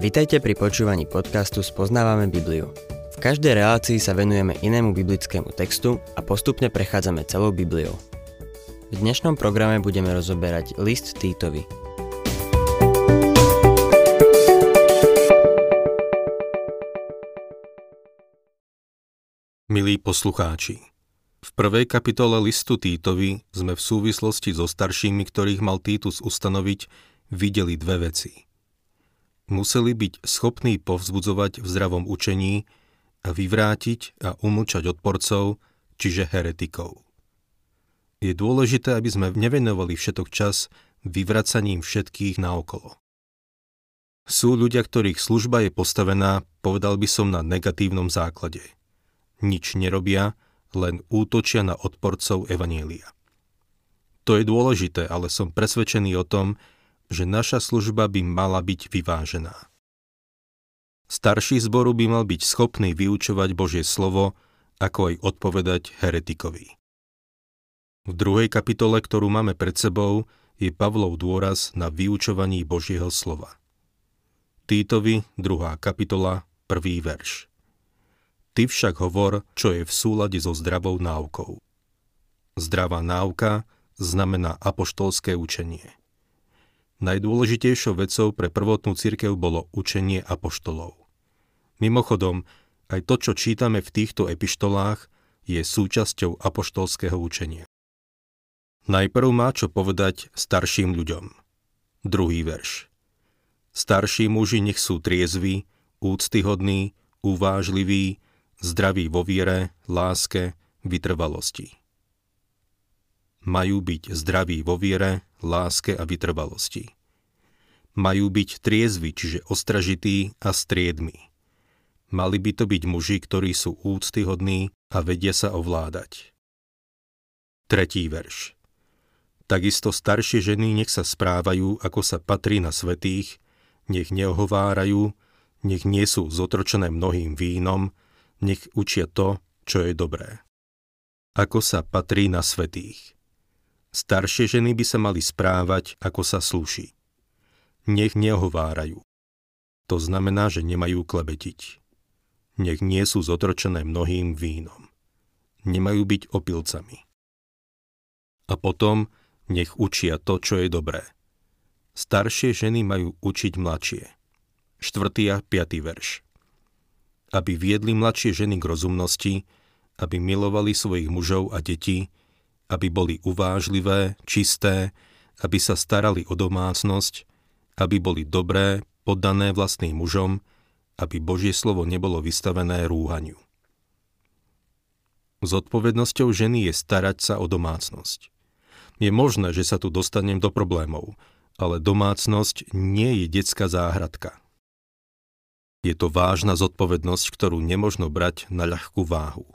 Vitajte pri počúvaní podcastu Spoznávame Bibliu. V každej relácii sa venujeme inému biblickému textu a postupne prechádzame celou Bibliou. V dnešnom programe budeme rozoberať list Týtovi. Milí poslucháči, v prvej kapitole listu Týtovi sme v súvislosti so staršími, ktorých mal Týtus ustanoviť, videli dve veci – museli byť schopní povzbudzovať v zdravom učení a vyvrátiť a umlčať odporcov, čiže heretikov. Je dôležité, aby sme nevenovali všetok čas vyvracaním všetkých naokolo. Sú ľudia, ktorých služba je postavená, povedal by som, na negatívnom základe. Nič nerobia, len útočia na odporcov Evanielia. To je dôležité, ale som presvedčený o tom, že naša služba by mala byť vyvážená. Starší zboru by mal byť schopný vyučovať Božie slovo, ako aj odpovedať heretikovi. V druhej kapitole, ktorú máme pred sebou, je Pavlov dôraz na vyučovaní Božieho slova. Týtovi, druhá kapitola, prvý verš. Ty však hovor, čo je v súlade so zdravou náukou. Zdravá náuka znamená apoštolské učenie. Najdôležitejšou vecou pre prvotnú cirkev bolo učenie apoštolov. Mimochodom, aj to, čo čítame v týchto epištolách, je súčasťou apoštolského učenia. Najprv má čo povedať starším ľuďom. Druhý verš. Starší muži nech sú triezví, úctyhodní, uvážliví, zdraví vo viere, láske, vytrvalosti majú byť zdraví vo viere, láske a vytrvalosti. Majú byť triezvi, čiže ostražití a striedmi. Mali by to byť muži, ktorí sú úctyhodní a vedia sa ovládať. Tretí verš. Takisto staršie ženy nech sa správajú, ako sa patrí na svetých, nech neohovárajú, nech nie sú zotročené mnohým vínom, nech učia to, čo je dobré. Ako sa patrí na svetých. Staršie ženy by sa mali správať, ako sa slúši. Nech nehovárajú. To znamená, že nemajú klebetiť. Nech nie sú zotročené mnohým vínom. Nemajú byť opilcami. A potom nech učia to, čo je dobré. Staršie ženy majú učiť mladšie. 4. a 5. verš. Aby viedli mladšie ženy k rozumnosti, aby milovali svojich mužov a detí, aby boli uvážlivé, čisté, aby sa starali o domácnosť, aby boli dobré, poddané vlastným mužom, aby Božie slovo nebolo vystavené rúhaniu. Zodpovednosťou ženy je starať sa o domácnosť. Je možné, že sa tu dostanem do problémov, ale domácnosť nie je detská záhradka. Je to vážna zodpovednosť, ktorú nemožno brať na ľahkú váhu.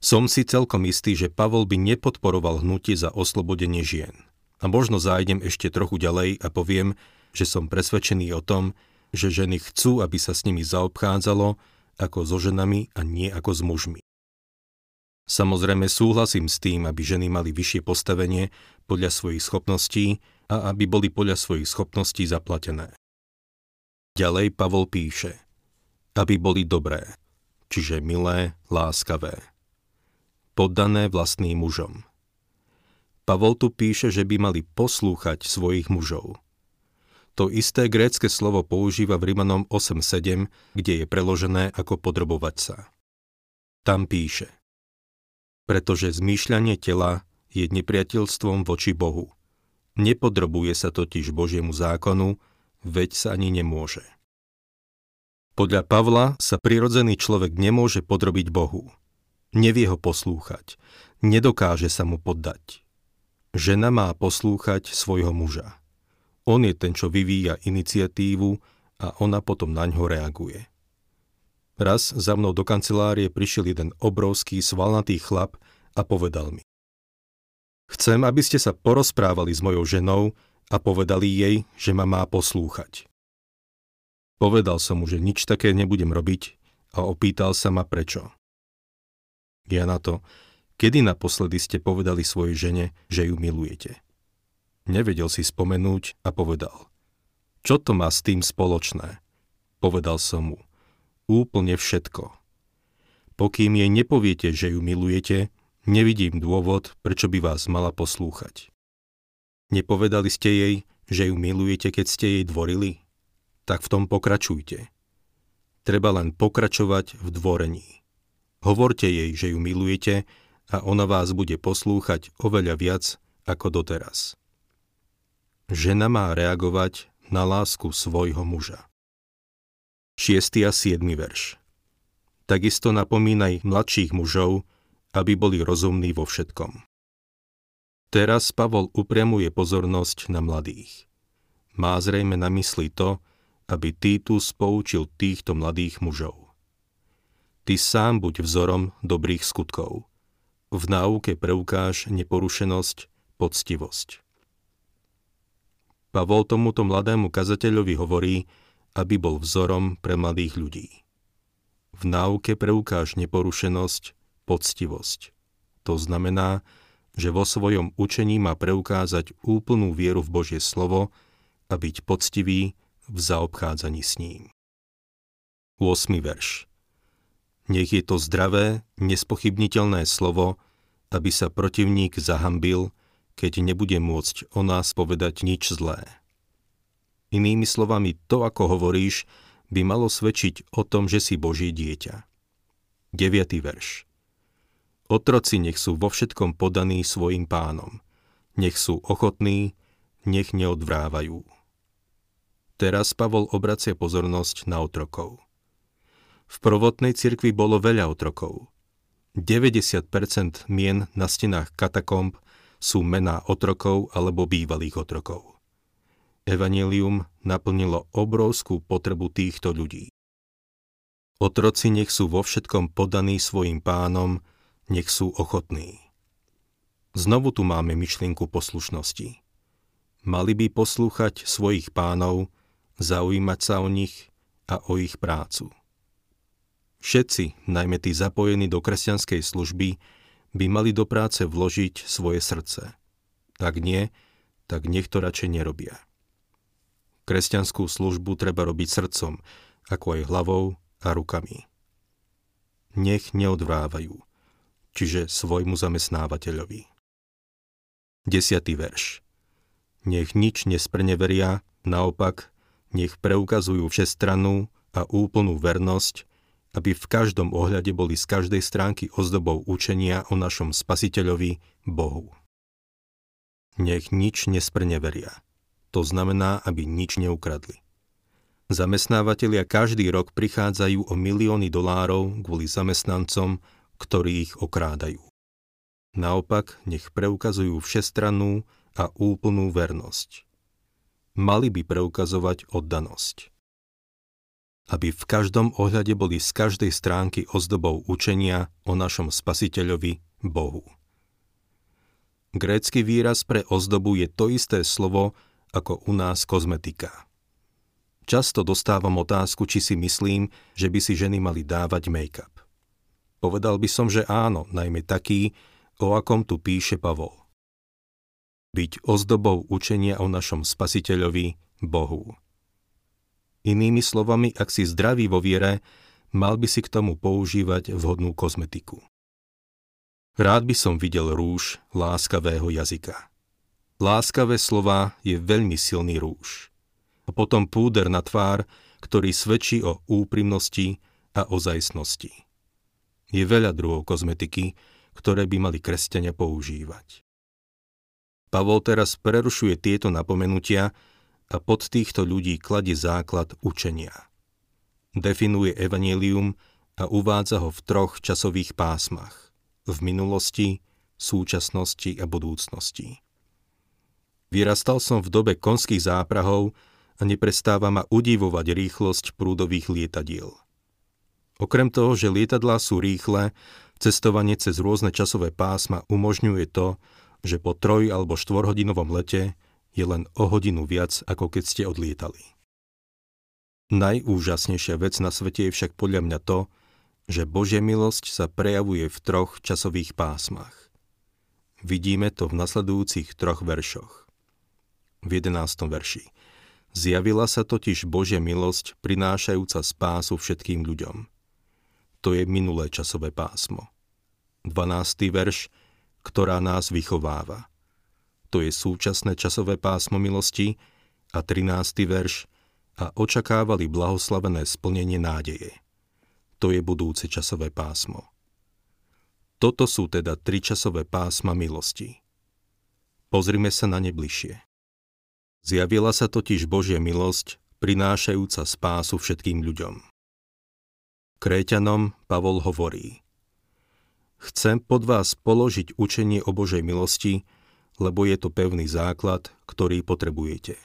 Som si celkom istý, že Pavol by nepodporoval hnutie za oslobodenie žien. A možno zájdem ešte trochu ďalej a poviem, že som presvedčený o tom, že ženy chcú, aby sa s nimi zaobchádzalo ako so ženami a nie ako s mužmi. Samozrejme súhlasím s tým, aby ženy mali vyššie postavenie podľa svojich schopností a aby boli podľa svojich schopností zaplatené. Ďalej Pavol píše, aby boli dobré, čiže milé, láskavé poddané vlastným mužom. Pavol tu píše, že by mali poslúchať svojich mužov. To isté grécke slovo používa v Rimanom 8.7, kde je preložené ako podrobovať sa. Tam píše Pretože zmýšľanie tela je nepriateľstvom voči Bohu. Nepodrobuje sa totiž Božiemu zákonu, veď sa ani nemôže. Podľa Pavla sa prirodzený človek nemôže podrobiť Bohu nevie ho poslúchať, nedokáže sa mu poddať. Žena má poslúchať svojho muža. On je ten, čo vyvíja iniciatívu a ona potom na ňo reaguje. Raz za mnou do kancelárie prišiel jeden obrovský svalnatý chlap a povedal mi. Chcem, aby ste sa porozprávali s mojou ženou a povedali jej, že ma má poslúchať. Povedal som mu, že nič také nebudem robiť a opýtal sa ma prečo. Ja na to, kedy naposledy ste povedali svojej žene, že ju milujete. Nevedel si spomenúť a povedal. Čo to má s tým spoločné? Povedal som mu. Úplne všetko. Pokým jej nepoviete, že ju milujete, nevidím dôvod, prečo by vás mala poslúchať. Nepovedali ste jej, že ju milujete, keď ste jej dvorili? Tak v tom pokračujte. Treba len pokračovať v dvorení. Hovorte jej, že ju milujete a ona vás bude poslúchať oveľa viac ako doteraz. Žena má reagovať na lásku svojho muža. 6. a 7. verš Takisto napomínaj mladších mužov, aby boli rozumní vo všetkom. Teraz Pavol upriamuje pozornosť na mladých. Má zrejme na mysli to, aby Titus poučil týchto mladých mužov. Ty sám buď vzorom dobrých skutkov. V náuke preukáž neporušenosť, poctivosť. Pavol tomuto mladému kazateľovi hovorí, aby bol vzorom pre mladých ľudí. V náuke preukáž neporušenosť, poctivosť. To znamená, že vo svojom učení má preukázať úplnú vieru v Božie slovo a byť poctivý v zaobchádzaní s ním. 8. verš Nech je to zdravé, nespochybniteľné slovo, aby sa protivník zahambil, keď nebude môcť o nás povedať nič zlé. Inými slovami, to, ako hovoríš, by malo svedčiť o tom, že si Boží dieťa. 9. verš Otroci nech sú vo všetkom podaní svojim pánom. Nech sú ochotní, nech neodvrávajú. Teraz Pavol obracia pozornosť na otrokov. V prvotnej cirkvi bolo veľa otrokov. 90% mien na stenách katakomb sú mená otrokov alebo bývalých otrokov. Evangelium naplnilo obrovskú potrebu týchto ľudí. Otroci nech sú vo všetkom podaní svojim pánom, nech sú ochotní. Znovu tu máme myšlienku poslušnosti. Mali by poslúchať svojich pánov, zaujímať sa o nich a o ich prácu. Všetci, najmä tí zapojení do kresťanskej služby, by mali do práce vložiť svoje srdce. Ak nie, tak nech to radšej nerobia. Kresťanskú službu treba robiť srdcom, ako aj hlavou a rukami. Nech neodvrávajú, čiže svojmu zamestnávateľovi. 10. verš Nech nič nespreneveria, naopak, nech preukazujú všestranú a úplnú vernosť, aby v každom ohľade boli z každej stránky ozdobou učenia o našom spasiteľovi Bohu. Nech nič nespreneveria. To znamená, aby nič neukradli. Zamestnávateľia každý rok prichádzajú o milióny dolárov kvôli zamestnancom, ktorí ich okrádajú. Naopak, nech preukazujú všestrannú a úplnú vernosť. Mali by preukazovať oddanosť aby v každom ohľade boli z každej stránky ozdobou učenia o našom spasiteľovi Bohu. Grécky výraz pre ozdobu je to isté slovo ako u nás kozmetika. Často dostávam otázku, či si myslím, že by si ženy mali dávať make-up. Povedal by som, že áno, najmä taký, o akom tu píše Pavol. Byť ozdobou učenia o našom spasiteľovi Bohu. Inými slovami, ak si zdravý vo viere, mal by si k tomu používať vhodnú kozmetiku. Rád by som videl rúž láskavého jazyka. Láskavé slova je veľmi silný rúž. A potom púder na tvár, ktorý svedčí o úprimnosti a ozajstnosti. Je veľa druhov kozmetiky, ktoré by mali kresťania používať. Pavol teraz prerušuje tieto napomenutia a pod týchto ľudí kladie základ učenia. Definuje evanílium a uvádza ho v troch časových pásmach. V minulosti, súčasnosti a budúcnosti. Vyrastal som v dobe konských záprahov a neprestáva ma udivovať rýchlosť prúdových lietadiel. Okrem toho, že lietadlá sú rýchle, cestovanie cez rôzne časové pásma umožňuje to, že po troj- alebo štvorhodinovom lete je len o hodinu viac, ako keď ste odlietali. Najúžasnejšia vec na svete je však podľa mňa to, že Božia milosť sa prejavuje v troch časových pásmach. Vidíme to v nasledujúcich troch veršoch. V 11. verši. Zjavila sa totiž Božia milosť, prinášajúca spásu všetkým ľuďom. To je minulé časové pásmo. 12. verš, ktorá nás vychováva. To je súčasné časové pásmo milosti a 13. verš a očakávali blahoslavené splnenie nádeje. To je budúce časové pásmo. Toto sú teda tri časové pásma milosti. Pozrime sa na ne bližšie. Zjavila sa totiž Božia milosť, prinášajúca spásu všetkým ľuďom. Kréťanom Pavol hovorí Chcem pod vás položiť učenie o Božej milosti, lebo je to pevný základ, ktorý potrebujete.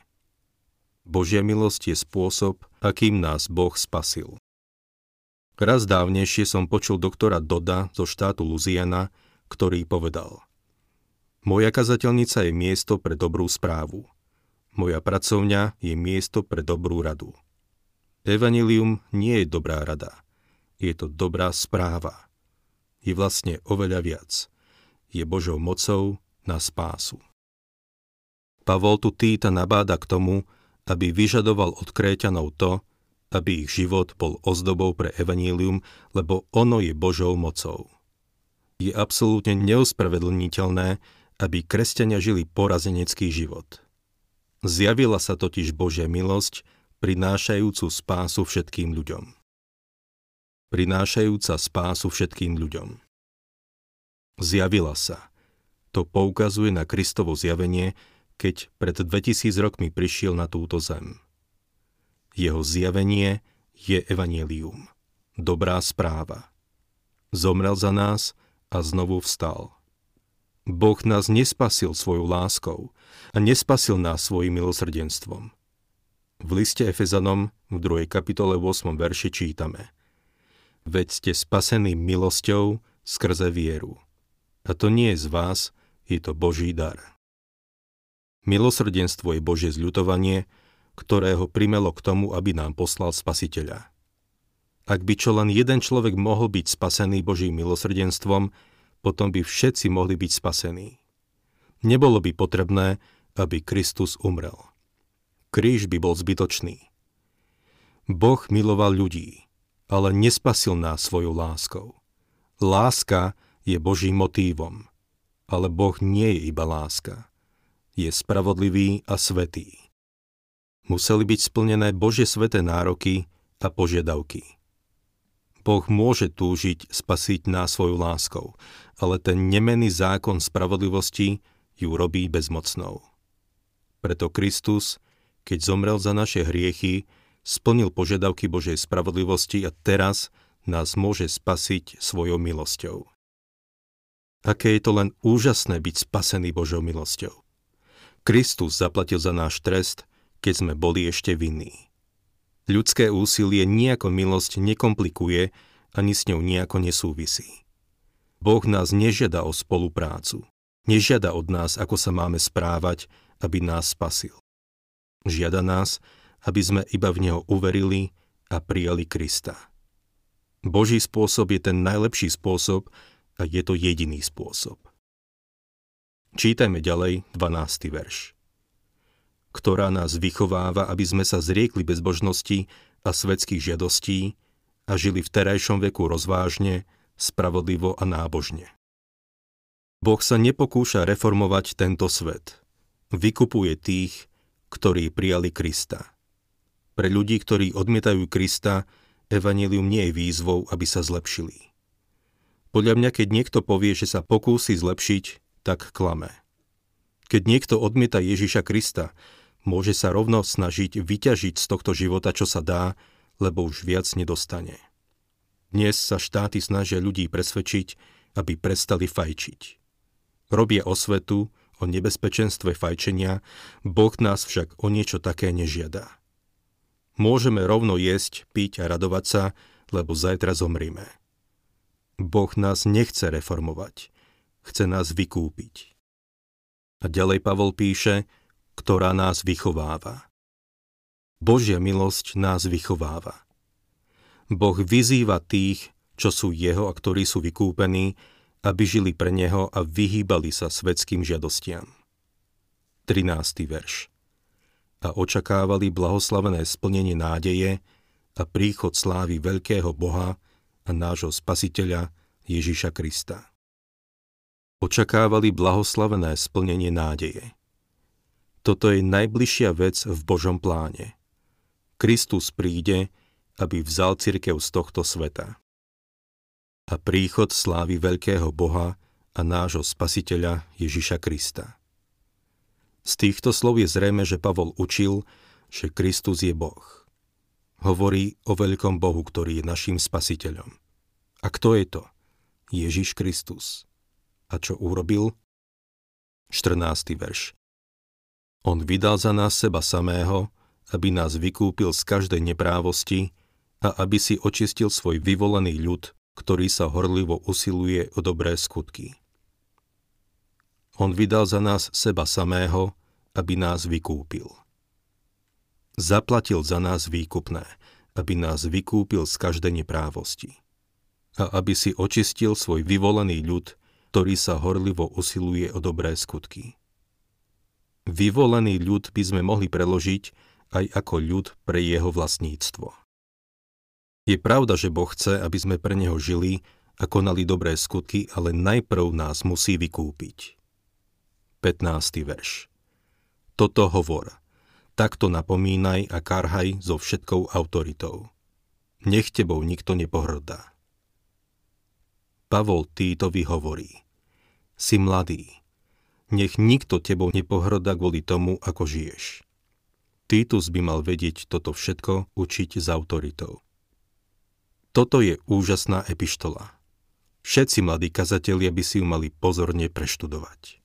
Božia milosť je spôsob, akým nás Boh spasil. Raz dávnejšie som počul doktora Doda zo štátu Luziana, ktorý povedal Moja kazateľnica je miesto pre dobrú správu. Moja pracovňa je miesto pre dobrú radu. Evangelium nie je dobrá rada. Je to dobrá správa. Je vlastne oveľa viac. Je Božou mocou na spásu. Pavol tu Týta nabáda k tomu, aby vyžadoval od Kréťanov to, aby ich život bol ozdobou pre evanílium, lebo ono je Božou mocou. Je absolútne neuspravedlniteľné, aby kresťania žili porazenecký život. Zjavila sa totiž Božia milosť, prinášajúcu spásu všetkým ľuďom. Prinášajúca spásu všetkým ľuďom. Zjavila sa. To poukazuje na Kristovo zjavenie, keď pred 2000 rokmi prišiel na túto zem. Jeho zjavenie je evanielium, dobrá správa. Zomrel za nás a znovu vstal. Boh nás nespasil svojou láskou a nespasil nás svojim milosrdenstvom. V liste Efezanom v 2. kapitole 8. verši čítame Veď ste spasení milosťou skrze vieru. A to nie je z vás, je to Boží dar. Milosrdenstvo je Božie zľutovanie, ktorého primelo k tomu, aby nám poslal spasiteľa. Ak by čo len jeden človek mohol byť spasený Božím milosrdenstvom, potom by všetci mohli byť spasení. Nebolo by potrebné, aby Kristus umrel. Kríž by bol zbytočný. Boh miloval ľudí, ale nespasil nás svojou láskou. Láska je Božím motívom, ale Boh nie je iba láska. Je spravodlivý a svetý. Museli byť splnené Božie sveté nároky a požiadavky. Boh môže túžiť spasiť nás svojou láskou, ale ten nemený zákon spravodlivosti ju robí bezmocnou. Preto Kristus, keď zomrel za naše hriechy, splnil požiadavky Božej spravodlivosti a teraz nás môže spasiť svojou milosťou. Aké je to len úžasné byť spasený Božou milosťou. Kristus zaplatil za náš trest, keď sme boli ešte vinní. Ľudské úsilie nejako milosť nekomplikuje ani s ňou nejako nesúvisí. Boh nás nežiada o spoluprácu. Nežiada od nás, ako sa máme správať, aby nás spasil. Žiada nás, aby sme iba v Neho uverili a prijali Krista. Boží spôsob je ten najlepší spôsob a je to jediný spôsob. Čítajme ďalej 12. verš ktorá nás vychováva, aby sme sa zriekli bezbožnosti a svetských žiadostí a žili v terajšom veku rozvážne, spravodlivo a nábožne. Boh sa nepokúša reformovať tento svet. Vykupuje tých, ktorí prijali Krista. Pre ľudí, ktorí odmietajú Krista, evanilium nie je výzvou, aby sa zlepšili. Podľa mňa, keď niekto povie, že sa pokúsi zlepšiť, tak klame. Keď niekto odmieta Ježiša Krista, môže sa rovno snažiť vyťažiť z tohto života, čo sa dá, lebo už viac nedostane. Dnes sa štáty snažia ľudí presvedčiť, aby prestali fajčiť. Robia osvetu o nebezpečenstve fajčenia, Boh nás však o niečo také nežiada. Môžeme rovno jesť, piť a radovať sa, lebo zajtra zomrime. Boh nás nechce reformovať, chce nás vykúpiť. A ďalej Pavol píše, ktorá nás vychováva. Božia milosť nás vychováva. Boh vyzýva tých, čo sú jeho a ktorí sú vykúpení, aby žili pre neho a vyhýbali sa svetským žiadostiam. 13. verš a očakávali blahoslavené splnenie nádeje a príchod slávy veľkého Boha a nášho Spasiteľa Ježiša Krista. Očakávali blahoslavené splnenie nádeje. Toto je najbližšia vec v Božom pláne. Kristus príde, aby vzal cirkev z tohto sveta. A príchod slávy veľkého Boha a nášho Spasiteľa Ježiša Krista. Z týchto slov je zrejme, že Pavol učil, že Kristus je Boh. Hovorí o veľkom Bohu, ktorý je našim spasiteľom. A kto je to? Ježiš Kristus. A čo urobil? 14. verš. On vydal za nás seba samého, aby nás vykúpil z každej neprávosti a aby si očistil svoj vyvolený ľud, ktorý sa horlivo usiluje o dobré skutky. On vydal za nás seba samého, aby nás vykúpil. Zaplatil za nás výkupné, aby nás vykúpil z každej neprávosti. A aby si očistil svoj vyvolený ľud, ktorý sa horlivo usiluje o dobré skutky. Vyvolený ľud by sme mohli preložiť aj ako ľud pre jeho vlastníctvo. Je pravda, že Boh chce, aby sme pre Neho žili a konali dobré skutky, ale najprv nás musí vykúpiť. 15. verš. Toto hovor. Takto napomínaj a karhaj so všetkou autoritou. Nech tebou nikto nepohrdá. Pavol Týtovi hovorí. Si mladý. Nech nikto tebou nepohrda kvôli tomu, ako žiješ. Týtus by mal vedieť toto všetko učiť s autoritou. Toto je úžasná epištola. Všetci mladí kazatelia by si ju mali pozorne preštudovať.